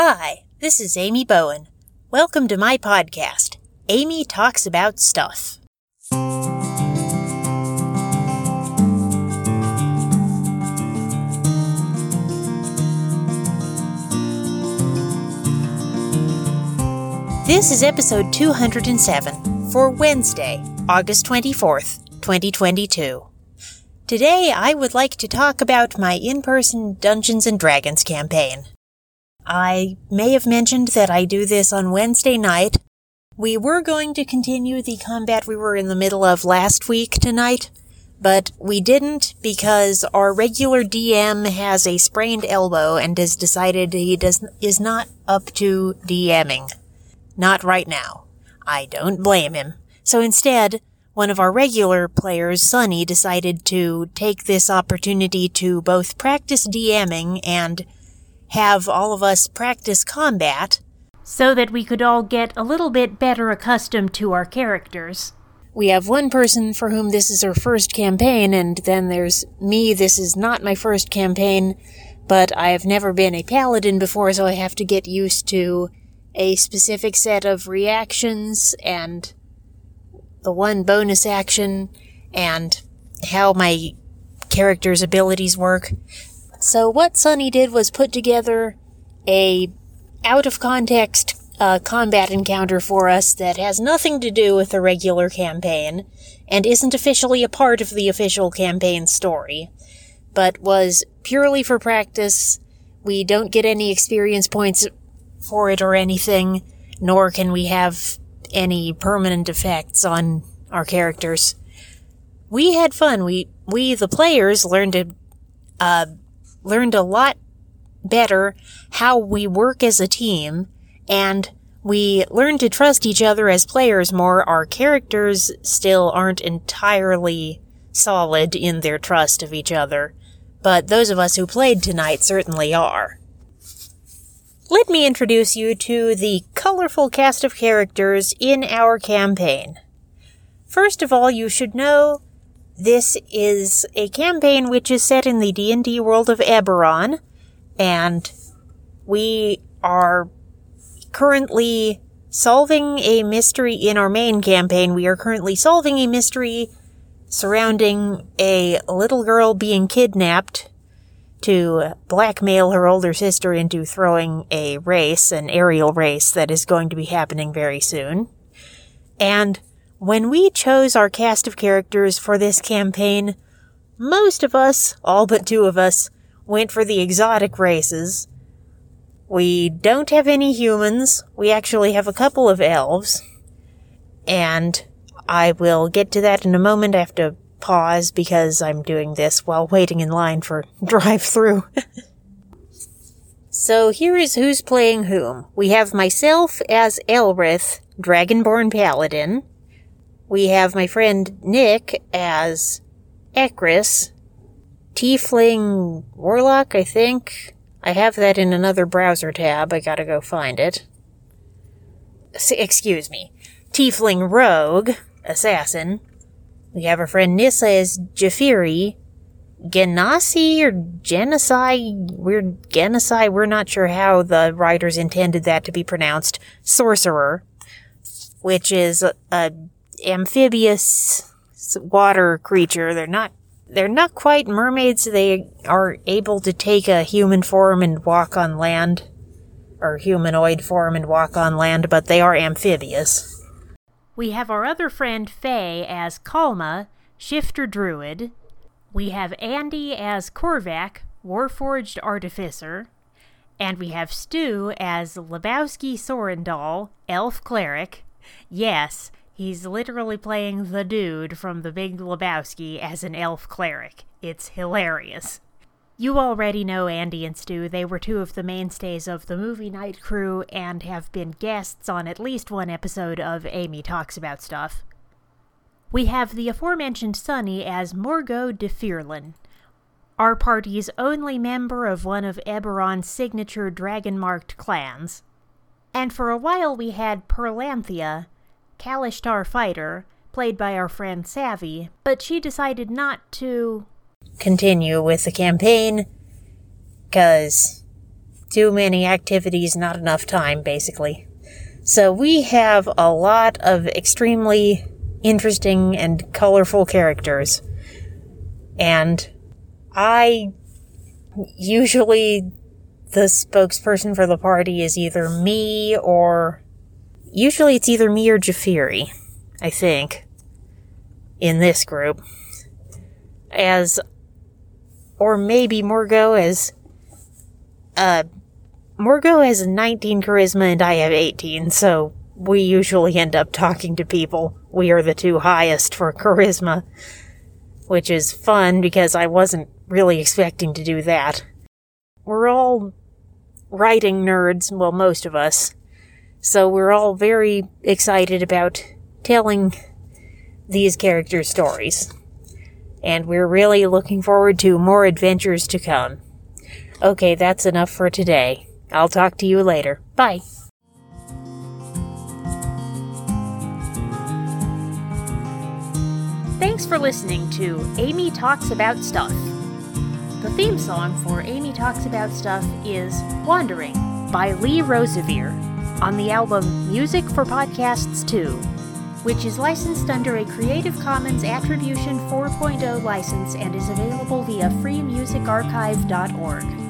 Hi, this is Amy Bowen. Welcome to my podcast, Amy Talks About Stuff. This is episode 207 for Wednesday, August 24th, 2022. Today I would like to talk about my in person Dungeons and Dragons campaign. I may have mentioned that I do this on Wednesday night. We were going to continue the combat we were in the middle of last week tonight, but we didn't because our regular DM has a sprained elbow and has decided he does is not up to DMing. Not right now. I don't blame him. So instead, one of our regular players, Sunny, decided to take this opportunity to both practice DMing and have all of us practice combat so that we could all get a little bit better accustomed to our characters. We have one person for whom this is her first campaign, and then there's me. This is not my first campaign, but I have never been a paladin before, so I have to get used to a specific set of reactions and the one bonus action and how my character's abilities work. So what Sunny did was put together a out of context uh, combat encounter for us that has nothing to do with the regular campaign and isn't officially a part of the official campaign story, but was purely for practice. We don't get any experience points for it or anything, nor can we have any permanent effects on our characters. We had fun. We we the players learned to uh, learned a lot better how we work as a team and we learned to trust each other as players more. Our characters still aren't entirely solid in their trust of each other, but those of us who played tonight certainly are. Let me introduce you to the colorful cast of characters in our campaign. First of all, you should know this is a campaign which is set in the D&D world of Eberron, and we are currently solving a mystery in our main campaign. We are currently solving a mystery surrounding a little girl being kidnapped to blackmail her older sister into throwing a race, an aerial race that is going to be happening very soon. And when we chose our cast of characters for this campaign, most of us, all but two of us, went for the exotic races. We don't have any humans. We actually have a couple of elves. And I will get to that in a moment. I have to pause because I'm doing this while waiting in line for drive through. so here is who's playing whom. We have myself as Elrith, Dragonborn Paladin. We have my friend Nick as Ekris, Tiefling Warlock, I think. I have that in another browser tab. I gotta go find it. S- excuse me. Tiefling Rogue, Assassin. We have our friend Nissa as Jafiri. Genasi or Genocide? We're Genocide. We're not sure how the writers intended that to be pronounced. Sorcerer, which is a, a amphibious water creature. They're not they're not quite mermaids. They are able to take a human form and walk on land, or humanoid form and walk on land, but they are amphibious. We have our other friend Faye as Kalma, Shifter Druid. We have Andy as Korvac, Warforged Artificer. And we have Stu as Lebowski Sorendal, Elf Cleric. Yes, He's literally playing the dude from The Big Lebowski as an elf cleric. It's hilarious. You already know Andy and Stu. They were two of the mainstays of the movie night crew and have been guests on at least one episode of Amy Talks About Stuff. We have the aforementioned Sunny as Morgo d'Phiarlan, our party's only member of one of Eberron's signature dragon marked clans. And for a while we had Perlanthia, Kalashtar fighter, played by our friend Savvy, but she decided not to continue with the campaign because too many activities, not enough time, basically. So we have a lot of extremely interesting and colorful characters. And I usually the spokesperson for the party is either me or usually it's either me or Jafiri, I think, in this group. As or maybe Morgo as uh Morgo has 19 charisma and I have 18, so we usually end up talking to people. We are the two highest for charisma, which is fun because I wasn't really expecting to do that. We're all writing nerds, well, most of us, so we're all very excited about telling these characters' stories. And we're really looking forward to more adventures to come. Okay, that's enough for today. I'll talk to you later. Bye. Thanks for listening to Amy Talks About Stuff. The theme song for Amy Talks About Stuff is Wandering by Lee Rosevere on the album Music for Podcasts 2, which is licensed under a Creative Commons Attribution 4.0 license and is available via freemusicarchive.org.